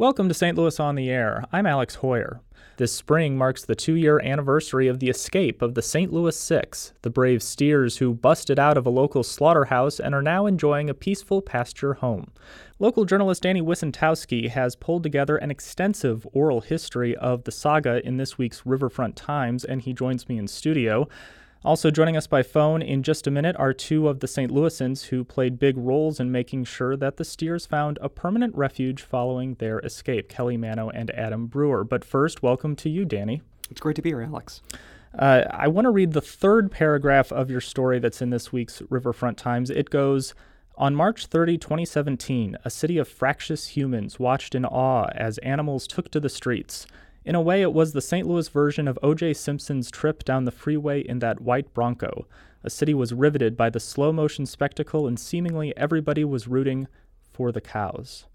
Welcome to St. Louis on the Air. I'm Alex Heuer. This spring marks the two year anniversary of the escape of the St. Louis Six, the brave steers who busted out of a local slaughterhouse and are now enjoying a peaceful pasture home. Local journalist Danny Wicentowski has pulled together an extensive oral history of the saga in this week's Riverfront Times, and he joins me in studio. Also joining us by phone in just a minute are two of the St. Louisans who played big roles in making sure that the Steers found a permanent refuge following their escape, Kelly Mano and Adam Brewer. But first, welcome to you, Danny. It's great to be here, Alex. Uh, I want to read the third paragraph of your story that's in this week's Riverfront Times. It goes, on March 30, 2017, a city of fractious humans watched in awe as animals took to the streets. In a way, it was the St. Louis version of O.J. Simpson's trip down the freeway in that white Bronco. A city was riveted by the slow motion spectacle, and seemingly everybody was rooting for the cows.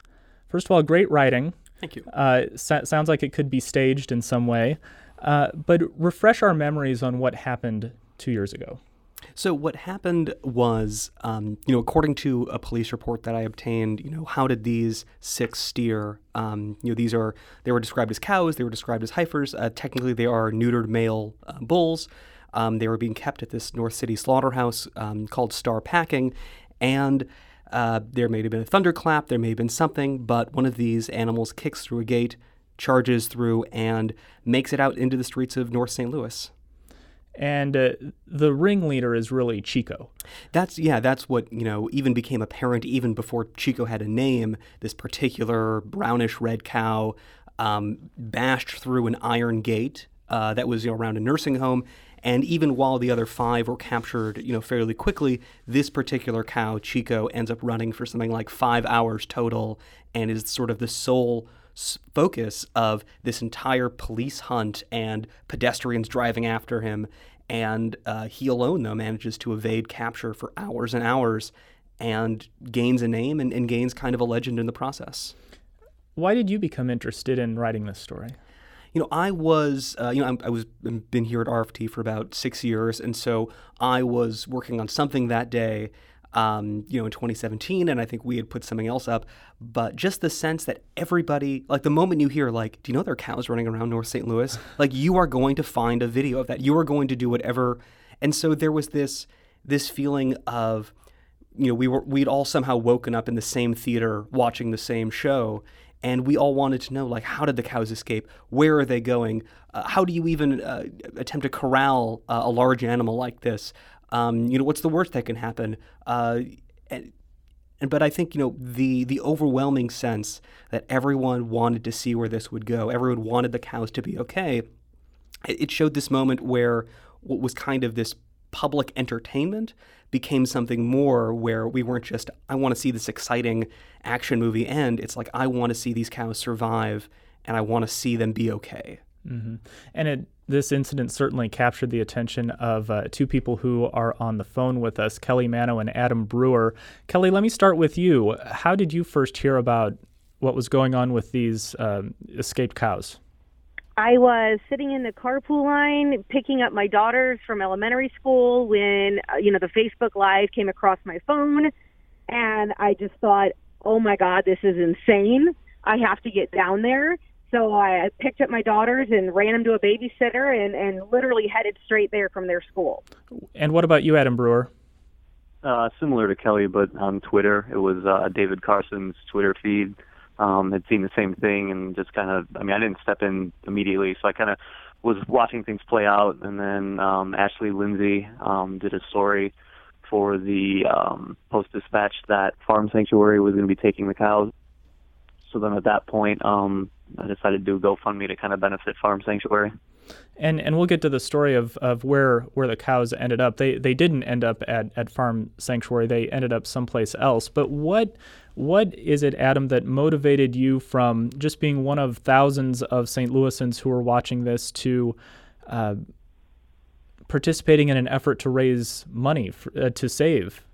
First of all, great writing. Thank you. Uh, so- sounds like it could be staged in some way. Uh, but refresh our memories on what happened two years ago. So what happened was, um, you know, according to a police report that I obtained, you know, how did these six steer? Um, you know, these are they were described as cows. They were described as heifers. Uh, technically, they are neutered male uh, bulls. Um, they were being kept at this North City slaughterhouse um, called Star Packing, and uh, there may have been a thunderclap. There may have been something, but one of these animals kicks through a gate, charges through, and makes it out into the streets of North St. Louis and uh, the ringleader is really Chico. That's yeah, that's what you know. Even became apparent even before Chico had a name. This particular brownish red cow um, bashed through an iron gate uh, that was you know, around a nursing home. And even while the other five were captured, you know, fairly quickly, this particular cow, Chico, ends up running for something like five hours total, and is sort of the sole focus of this entire police hunt and pedestrians driving after him. And uh, he alone, though, manages to evade capture for hours and hours and gains a name and, and gains kind of a legend in the process. Why did you become interested in writing this story? you know, I was, uh, you know, I'm, I was been here at RFT for about six years, and so I was working on something that day um, you know, in 2017, and I think we had put something else up. But just the sense that everybody, like the moment you hear, like, do you know there are cows running around North St. Louis? Like, you are going to find a video of that. You are going to do whatever. And so there was this this feeling of, you know, we were we'd all somehow woken up in the same theater watching the same show, and we all wanted to know, like, how did the cows escape? Where are they going? Uh, how do you even uh, attempt to corral uh, a large animal like this? Um, you know, what's the worst that can happen? Uh, and, and, but I think you know the the overwhelming sense that everyone wanted to see where this would go. Everyone wanted the cows to be okay. It, it showed this moment where what was kind of this public entertainment became something more where we weren't just I want to see this exciting action movie end. It's like I want to see these cows survive and I want to see them be okay. Mm-hmm. And it this incident certainly captured the attention of uh, two people who are on the phone with us, Kelly Mano and Adam Brewer. Kelly, let me start with you. How did you first hear about what was going on with these um, escaped cows? I was sitting in the carpool line picking up my daughters from elementary school when uh, you know the Facebook Live came across my phone, and I just thought, "Oh my God, this is insane! I have to get down there." So I picked up my daughters and ran them to a babysitter and, and literally headed straight there from their school. And what about you, Adam Brewer? Uh, similar to Kelly, but on Twitter, it was uh, David Carson's Twitter feed. Um, had seen the same thing and just kind of, I mean, I didn't step in immediately, so I kind of was watching things play out. And then um, Ashley Lindsay um, did a story for the um, Post Dispatch that Farm Sanctuary was going to be taking the cows. So then at that point, um, I decided to do GoFundMe to kind of benefit Farm Sanctuary. And and we'll get to the story of, of where where the cows ended up. They they didn't end up at, at Farm Sanctuary. They ended up someplace else. But what what is it, Adam, that motivated you from just being one of thousands of St. Louisans who are watching this to uh, participating in an effort to raise money for, uh, to save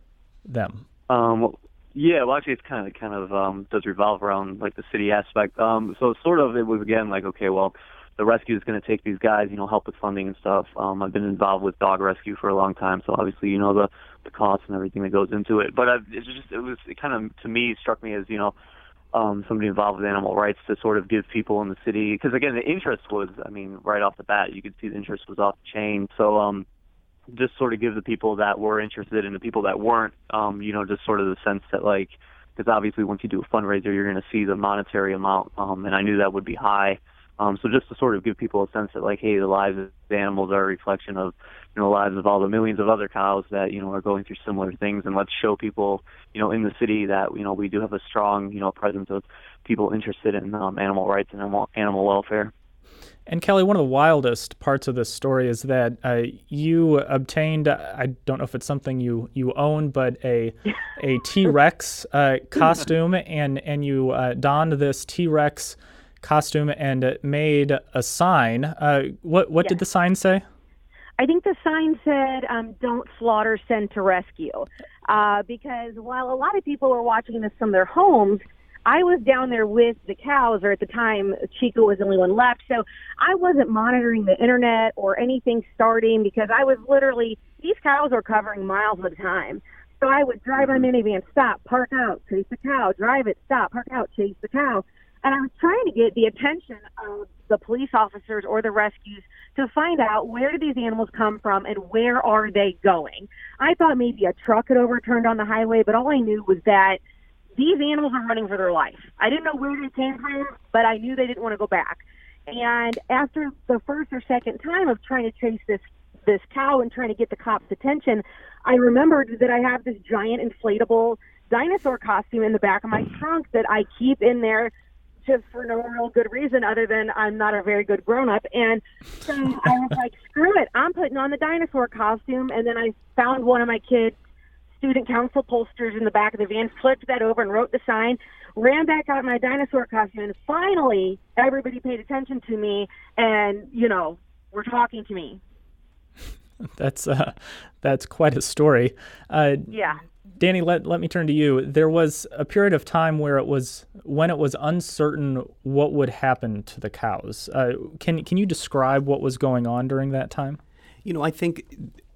them? Um, yeah, well, actually, it's kind of kind of um, does revolve around like the city aspect. Um, so sort of it was again like okay, well, the rescue is going to take these guys, you know, help with funding and stuff. Um, I've been involved with dog rescue for a long time, so obviously you know the the costs and everything that goes into it. But it's just it was it kind of to me struck me as you know um, somebody involved with animal rights to sort of give people in the city because again the interest was I mean right off the bat you could see the interest was off the chain so um just sort of give the people that were interested and the people that weren't um you know just sort of the sense that like because obviously once you do a fundraiser you're going to see the monetary amount um and I knew that would be high. Um so just to sort of give people a sense that like hey the lives of the animals are a reflection of you know the lives of all the millions of other cows that you know are going through similar things. And let's show people you know in the city that you know we do have a strong you know presence of people interested in um, animal rights and animal, animal welfare and Kelly, one of the wildest parts of this story is that uh, you obtained, I don't know if it's something you, you own, but a, a T Rex uh, costume, and, and you uh, donned this T Rex costume and made a sign. Uh, what, what yes. did the sign say? I think the sign said, um, "Don't slaughter, send to rescue," uh, because while a lot of people were watching this from their homes, I was down there with the cows, or at the time, Chico was the only one left, so I wasn't monitoring the internet or anything starting because I was literally these cows were covering miles at a time. So I would drive my mm-hmm. minivan, stop, park out, chase the cow, drive it, stop, park out, chase the cow. And I was trying to get the attention of the police officers or the rescues to find out where do these animals come from and where are they going. I thought maybe a truck had overturned on the highway, but all I knew was that these animals are running for their life. I didn't know where they came from, but I knew they didn't want to go back. And after the first or second time of trying to chase this this cow and trying to get the cops' attention, I remembered that I have this giant inflatable dinosaur costume in the back of my trunk that I keep in there just for no real good reason other than I'm not a very good grown up. And so I was like, screw it, I'm putting on the dinosaur costume. And then I found one of my kids' student council posters in the back of the van, flipped that over and wrote the sign, ran back out in my dinosaur costume. And finally, everybody paid attention to me and, you know, were talking to me. That's uh, that's quite a story. Uh, yeah. Danny, let, let me turn to you. There was a period of time where it was when it was uncertain what would happen to the cows. Uh, can can you describe what was going on during that time? You know, I think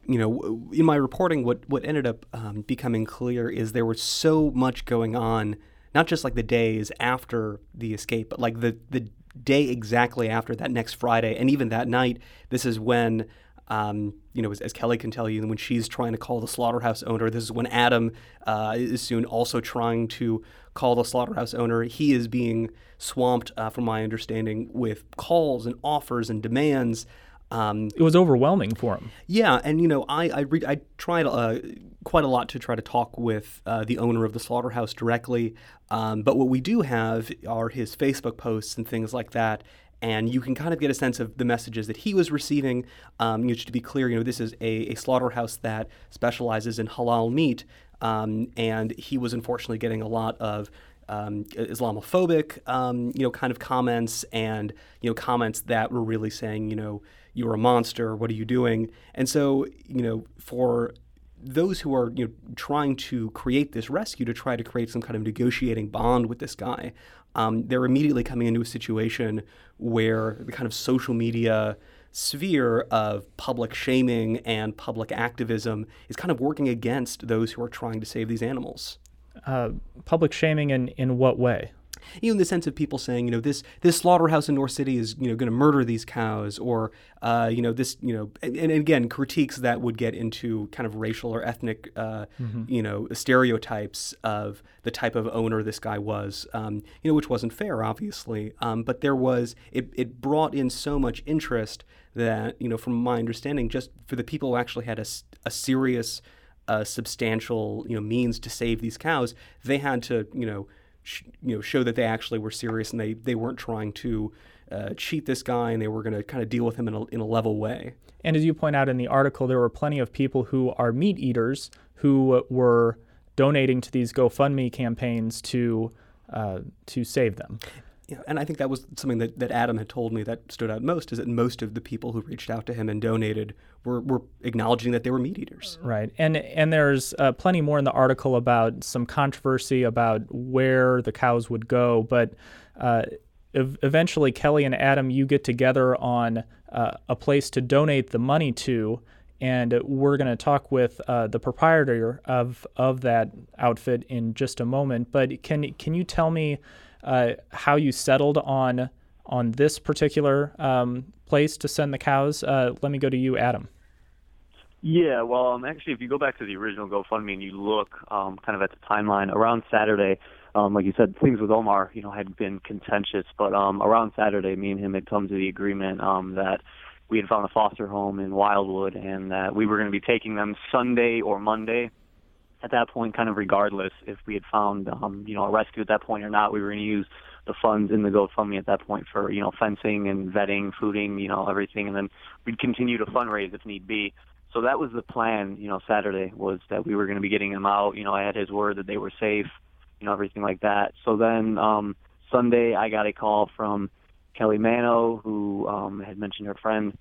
you know in my reporting, what what ended up um, becoming clear is there was so much going on, not just like the days after the escape, but like the the day exactly after that next Friday, and even that night. This is when um, you know, as, as, Kelly can tell you, when she's trying to call the slaughterhouse owner, this is when Adam uh, is soon also trying to call the slaughterhouse owner. He is being swamped, uh, from my understanding, with calls and offers and demands. Um, it was overwhelming for him. Yeah, and you know, I I, re- I tried uh, quite a lot to try to talk with uh, the owner of the slaughterhouse directly, um, but what we do have are his Facebook posts and things like that and you can kind of get a sense of the messages that he was receiving. Um, you know, to be clear, you know, this is a, a slaughterhouse that specializes in halal meat, um, and he was unfortunately getting a lot of um, Islamophobic, um, you know, kind of comments, and you know, comments that were really saying, you know, you're a monster. What are you doing? And so, you know, for those who are you know trying to create this rescue to try to create some kind of negotiating bond with this guy, um, they're immediately coming into a situation where the kind of social media sphere of public shaming and public activism is kind of working against those who are trying to save these animals. Uh, public shaming in, in what way? You know, in the sense of people saying, you know, this this slaughterhouse in North City is, you know, going to murder these cows, or, uh, you know, this, you know, and, and, again, critiques that would get into kind of racial or ethnic, uh, mm-hmm. you know, stereotypes of the type of owner this guy was, um, you know, which wasn't fair, obviously, um, but there was it it brought in so much interest that, you know, from my understanding, just for the people who actually had a, a serious, uh, substantial, you know, means to save these cows, they had to, you know sh- you know show that they actually were serious and they they weren't trying to uh, cheat this guy and they were going to kind of deal with him in a, in a level way. And as you point out in the article, there were plenty of people who are meat eaters who were donating to these GoFundMe campaigns to uh, to save them. Yeah, and I think that was something that, that Adam had told me that stood out most is that most of the people who reached out to him and donated were, were acknowledging that they were meat eaters. Right. And and there's uh, plenty more in the article about some controversy about where the cows would go. But uh, ev- eventually, Kelly and Adam, you get together on uh, a place to donate the money to. And we're going to talk with uh, the proprietor of, of that outfit in just a moment. But can, can you tell me uh, how you settled on on this particular um, place to send the cows. Uh, let me go to you, Adam. Yeah, well, um, actually, if you go back to the original GoFundMe and you look um, kind of at the timeline around Saturday, um, like you said, things with Omar, you know, had been contentious. But um, around Saturday, me and him had come to the agreement um, that we had found a foster home in Wildwood and that we were going to be taking them Sunday or Monday. At that point, kind of regardless if we had found, um, you know, a rescue at that point or not, we were going to use the funds in the GoFundMe at that point for, you know, fencing and vetting, fooding, you know, everything, and then we'd continue to fundraise if need be. So that was the plan, you know, Saturday was that we were going to be getting them out. You know, I had his word that they were safe, you know, everything like that. So then um, Sunday, I got a call from Kelly Mano, who um, had mentioned her friend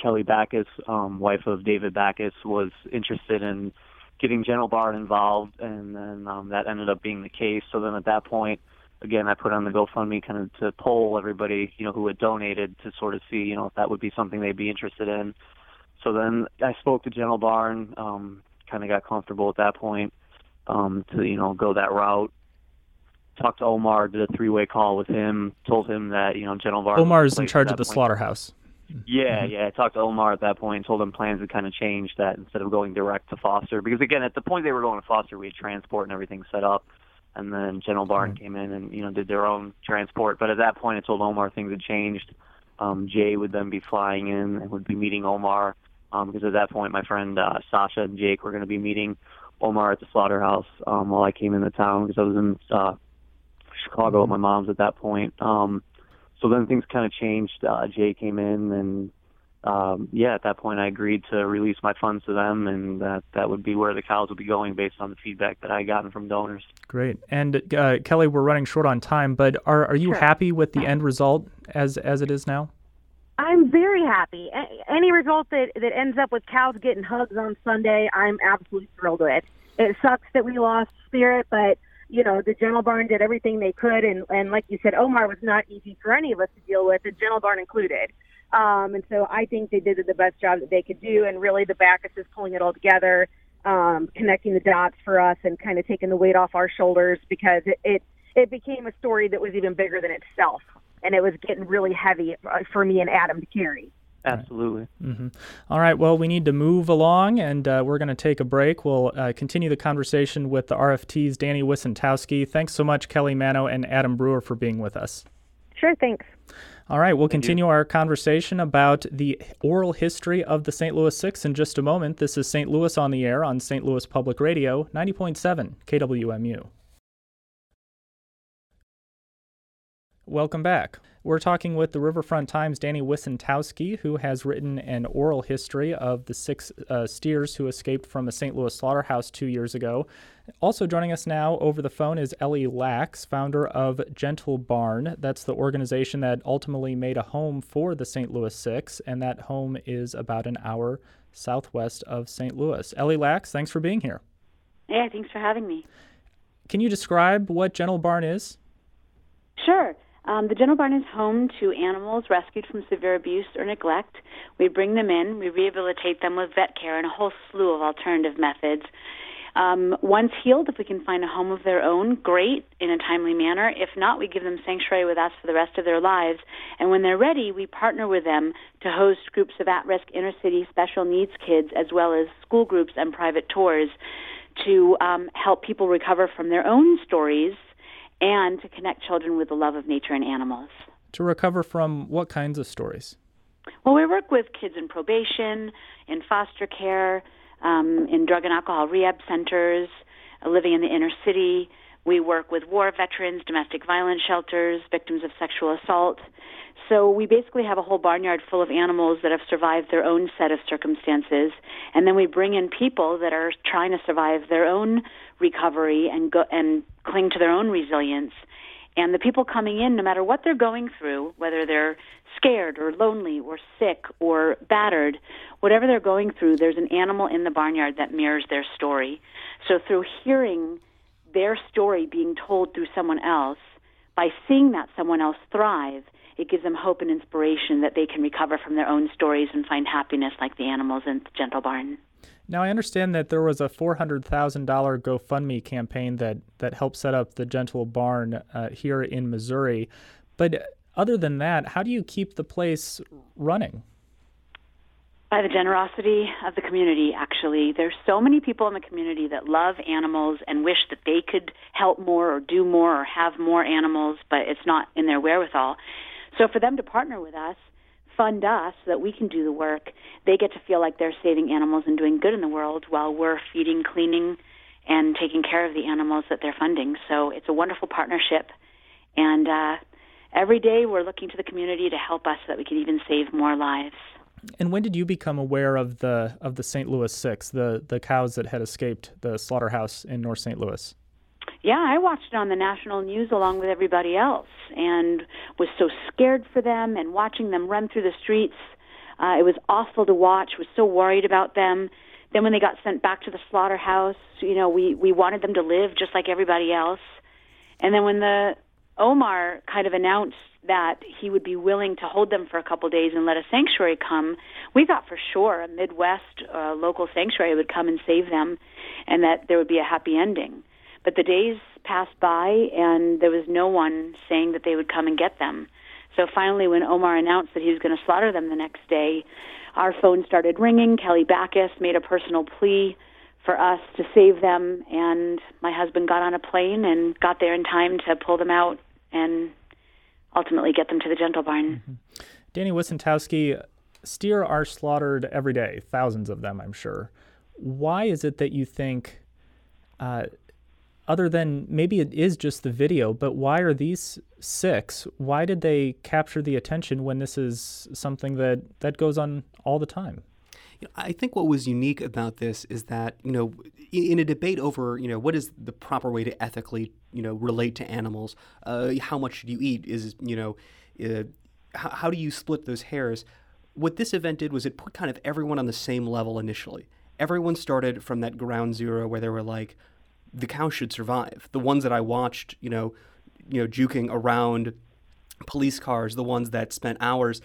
Kelly Backus, um, wife of David Backus, was interested in getting Gentle Barn involved, and then um, that ended up being the case. So then at that point, again, I put on the GoFundMe kind of to poll everybody, you know, who had donated to sort of see, you know, if that would be something they'd be interested in. So then I spoke to Gentle Barn, um, kind of got comfortable at that point um, to, you know, go that route. Talked to Omar, did a three-way call with him, told him that, you know, Gentle Barn. Omar is in charge of the point. slaughterhouse. Yeah, Mm-hmm. yeah. I talked to Omar at that and told him plans had kind of changed that instead of going direct to Foster, because again, at the point they were going to Foster, we had transport and everything set up, and then Gentle Barn Mm-hmm. came in and you know did their own transport. But at that point, I told Omar things had changed. Um, Jay would then be flying in and would be meeting Omar, um, because at that point, my friend uh, Sasha and Jake were going to be meeting Omar at the slaughterhouse um, while I came into town because I was in uh, Chicago at my mom's at that point. Um, so then things kind of changed. Uh, Jay came in, and um, yeah, at that point I agreed to release my funds to them, and that that would be where the cows would be going based on the feedback that I had gotten from donors. Great. And uh, Kelly, we're running short on time, but are are you Sure. happy with the end result as as it is now? I'm very happy. A- Any result that that ends up with cows getting hugs on Sunday, I'm absolutely thrilled with. It sucks that we lost Spirit, but you know the Gentle Barn did everything they could, and and like you said, Omar was not easy for any of us to deal with, the Gentle Barn included. Um, and so I think they did the best job that they could do, and really the Backus is pulling it all together, um, connecting the dots for us, and kind of taking the weight off our shoulders because it, it it became a story that was even bigger than itself, and it was getting really heavy uh, for me and Adam to carry. Absolutely. hmm All right. Well, we need to move along, and uh, we're going to take a break. We'll uh, continue the conversation with the RFT's Danny Wicentowski. Thanks so much, Kelly Mano and Adam Brewer, for being with us. Sure, thanks. All right, we'll continue our conversation about the oral history of the St. Louis Six in just a moment. This is St. Louis on the Air on St. Louis Public Radio, 90.7 KWMU. Welcome back. We're talking with the Riverfront Times' Danny Wicentowski, who has written an oral history of the six uh, steers who escaped from a St. Louis slaughterhouse two years ago. Also joining us now over the phone is Ellie Laks, founder of Gentle Barn. That's the organization that ultimately made a home for the St. Louis Six, and that home is about an hour southwest of St. Louis. Ellie Laks, thanks for being here. Yeah, thanks for having me. Can you describe what Gentle Barn is? Sure. Um, the Gentle Barn is home to animals rescued from severe abuse or neglect. We bring them in, we rehabilitate them with vet care and a whole slew of alternative methods. Um, once healed, if we can find a home of their own, great, in a timely manner. If not, we give them sanctuary with us for the rest of their lives. And when they're ready, we partner with them to host groups of at risk inner city special needs kids, as well as school groups and private tours to um, help people recover from their own stories and to connect children with the love of nature and animals. To recover from what kinds of stories? Well, we work with kids in probation, in foster care, um, in drug and alcohol rehab centers, uh, living in the inner city. We work with war veterans, domestic violence shelters, victims of sexual assault. So we basically have a whole barnyard full of animals that have survived their own set of circumstances, and then we bring in people that are trying to survive their own recovery and go and cling to their own resilience. And the people coming in, no matter what they're going through, whether they're scared or lonely or sick or battered, whatever they're going through, there's an animal in the barnyard that mirrors their story. So through hearing their story being told through someone else, by seeing that someone else thrive, it gives them hope and inspiration that they can recover from their own stories and find happiness like the animals in the Gentle Barn. Now, I understand that there was a $400,000 GoFundMe campaign that, that helped set up the Gentle Barn uh, here in Missouri. But other than that, how do you keep the place running? By the generosity of the community, actually. There's so many people in the community that love animals and wish that they could help more or do more or have more animals, but it's not in their wherewithal. So for them to partner with us, fund us so that we can do the work, they get to feel like they're saving animals and doing good in the world while we're feeding, cleaning, and taking care of the animals that they're funding. So it's a wonderful partnership. And uh, every day we're looking to the community to help us so that we can even save more lives. And when did you become aware of the of the St. Louis Six, the the cows that had escaped the slaughterhouse in North St. Louis? Yeah, I watched it on the national news along with everybody else and was so scared for them and watching them run through the streets. Uh, it was awful to watch, was so worried about them. Then when they got sent back to the slaughterhouse, you know, we, we wanted them to live just like everybody else. And then when the Omar kind of announced that he would be willing to hold them for a couple of days and let a sanctuary come, we thought for sure a Midwest uh, local sanctuary would come and save them and that there would be a happy ending. But the days passed by, and there was no one saying that they would come and get them. So finally, when Omar announced that he was going to slaughter them the next day, our phone started ringing. Kelly Backus made a personal plea for us to save them, and my husband got on a plane and got there in time to pull them out and ultimately get them to the Gentle Barn. Mm-hmm. Danny Wicentowski, steer are slaughtered every day, thousands of them, I'm sure. Why is it that you think uh, other than maybe it is just the video, but why are these six? Why did they capture the attention when this is something that, that goes on all the time? I think what was unique about this is that, you know, in a debate over, you know, what is the proper way to ethically, you know, relate to animals, uh, how much should you eat is, you know, uh, how, how do you split those hairs? What this event did was it put kind of everyone on the same level initially. Everyone started from that ground zero where they were like, the cows should survive. The ones that I watched, you know, you know, juking around police cars, the ones that spent hours,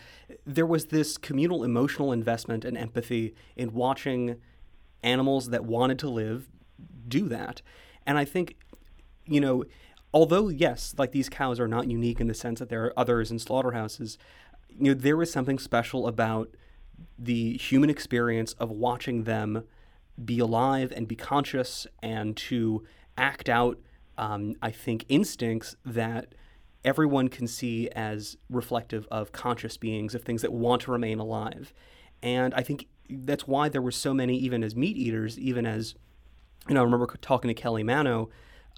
there was this communal emotional investment and empathy in watching animals that wanted to live do that. And I think, you know, although yes, like these cows are not unique in the sense that there are others in slaughterhouses, you know, there was something special about the human experience of watching them be alive and be conscious and to act out, um, I think, instincts that everyone can see as reflective of conscious beings, of things that want to remain alive. And I think that's why there were so many, even as meat eaters, even as, you know, I remember talking to Kelly Mano.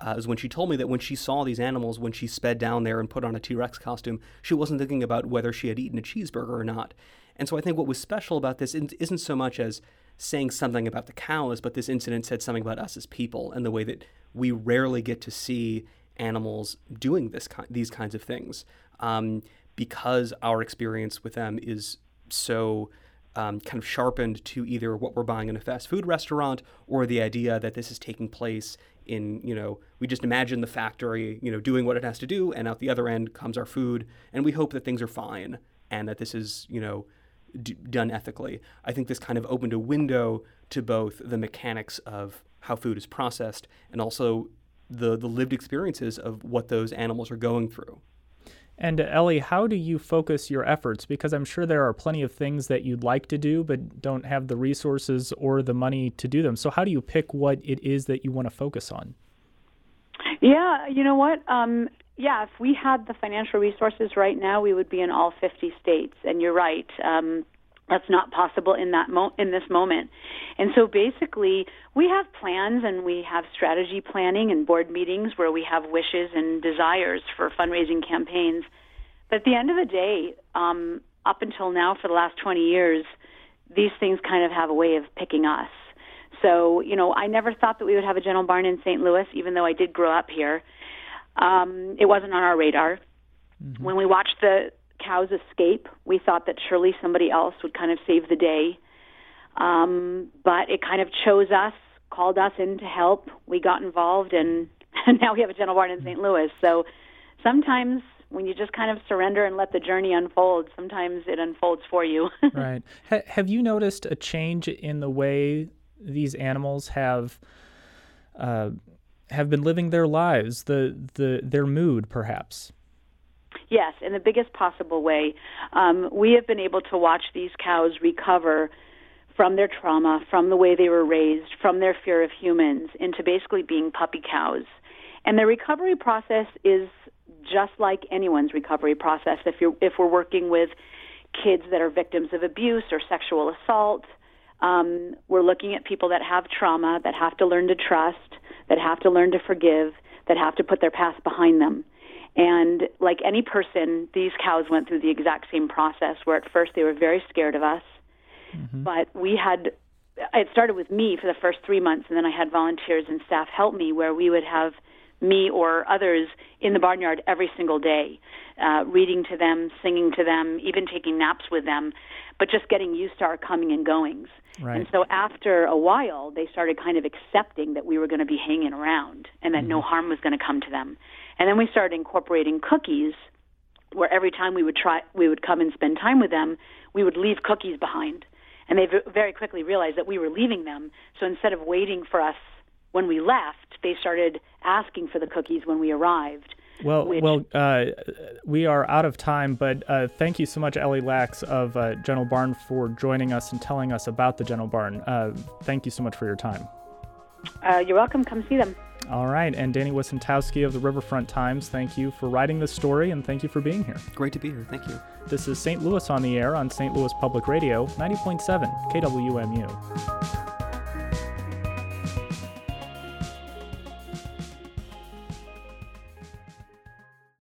Uh, was when she told me that when she saw these animals, when she sped down there and put on a T Rex costume, she wasn't thinking about whether she had eaten a cheeseburger or not. And so I think what was special about this isn't so much as saying something about the cows, but this incident said something about us as people and the way that we rarely get to see animals doing this these kinds of things um, because our experience with them is so um, kind of sharpened to either what we're buying in a fast food restaurant or the idea that this is taking place in you know we just imagine the factory you know doing what it has to do and out the other end comes our food and we hope that things are fine and that this is you know d- done ethically. I think this kind of opened a window to both the mechanics of how food is processed and also the, the lived experiences of what those animals are going through. And uh, Ellie, how do you focus your efforts? Because I'm sure there are plenty of things that you'd like to do, but don't have the resources or the money to do them. So, how do you pick what it is that you want to focus on? Yeah, you know what? Um, yeah, if we had the financial resources right now, we would be in all 50 states. And you're right. Um, that's not possible in that mo- in this moment. And so basically, we have plans and we have strategy planning and board meetings where we have wishes and desires for fundraising campaigns. But at the end of the day, um, up until now, for the last 20 years, these things kind of have a way of picking us. So, you know, I never thought that we would have a Gentle Barn in St. Louis, even though I did grow up here. Um, it wasn't on our radar. Mm-hmm. When we watched the cows escape, we thought that surely somebody else would kind of save the day. Um, but it kind of chose us, called us in to help. We got involved, and, and now we have a Gentle Barn in St. Louis. So sometimes when you just kind of surrender and let the journey unfold, sometimes it unfolds for you. right. Have you noticed a change in the way these animals have uh, have been living their lives, the the their mood perhaps. Yes, in the biggest possible way. Um, we have been able to watch these cows recover from their trauma, from the way they were raised, from their fear of humans, into basically being puppy cows. And the recovery process is just like anyone's recovery process. If you're if we're working with kids that are victims of abuse or sexual assault, um, we're looking at people that have trauma, that have to learn to trust, that have to learn to forgive, that have to put their past behind them. And like any person, these cows went through the exact same process where at first they were very scared of us. Mm-hmm. But we had, it started with me for the first three months, and then I had volunteers and staff help me where we would have me or others in the barnyard every single day, uh, reading to them, singing to them, even taking naps with them, but just getting used to our coming and goings. Right. And so after a while, they started kind of accepting that we were going to be hanging around and that mm-hmm. no harm was going to come to them. And then we started incorporating cookies where every time we would try we would come and spend time with them, we would leave cookies behind. And they very quickly realized that we were leaving them. So instead of waiting for us when we left, they started asking for the cookies when we arrived. Well, which... well, uh, we are out of time, but uh, thank you so much, Ellie Laks of uh, Gentle Barn, for joining us and telling us about the Gentle Barn. Uh, thank you so much for your time. Uh, you're welcome. Come see them. All right, and Danny Wicentowski of the Riverfront Times, thank you for writing this story and thank you for being here. Great to be here. Thank you. This is St. Louis on the Air on St. Louis Public Radio, 90.7 KWMU.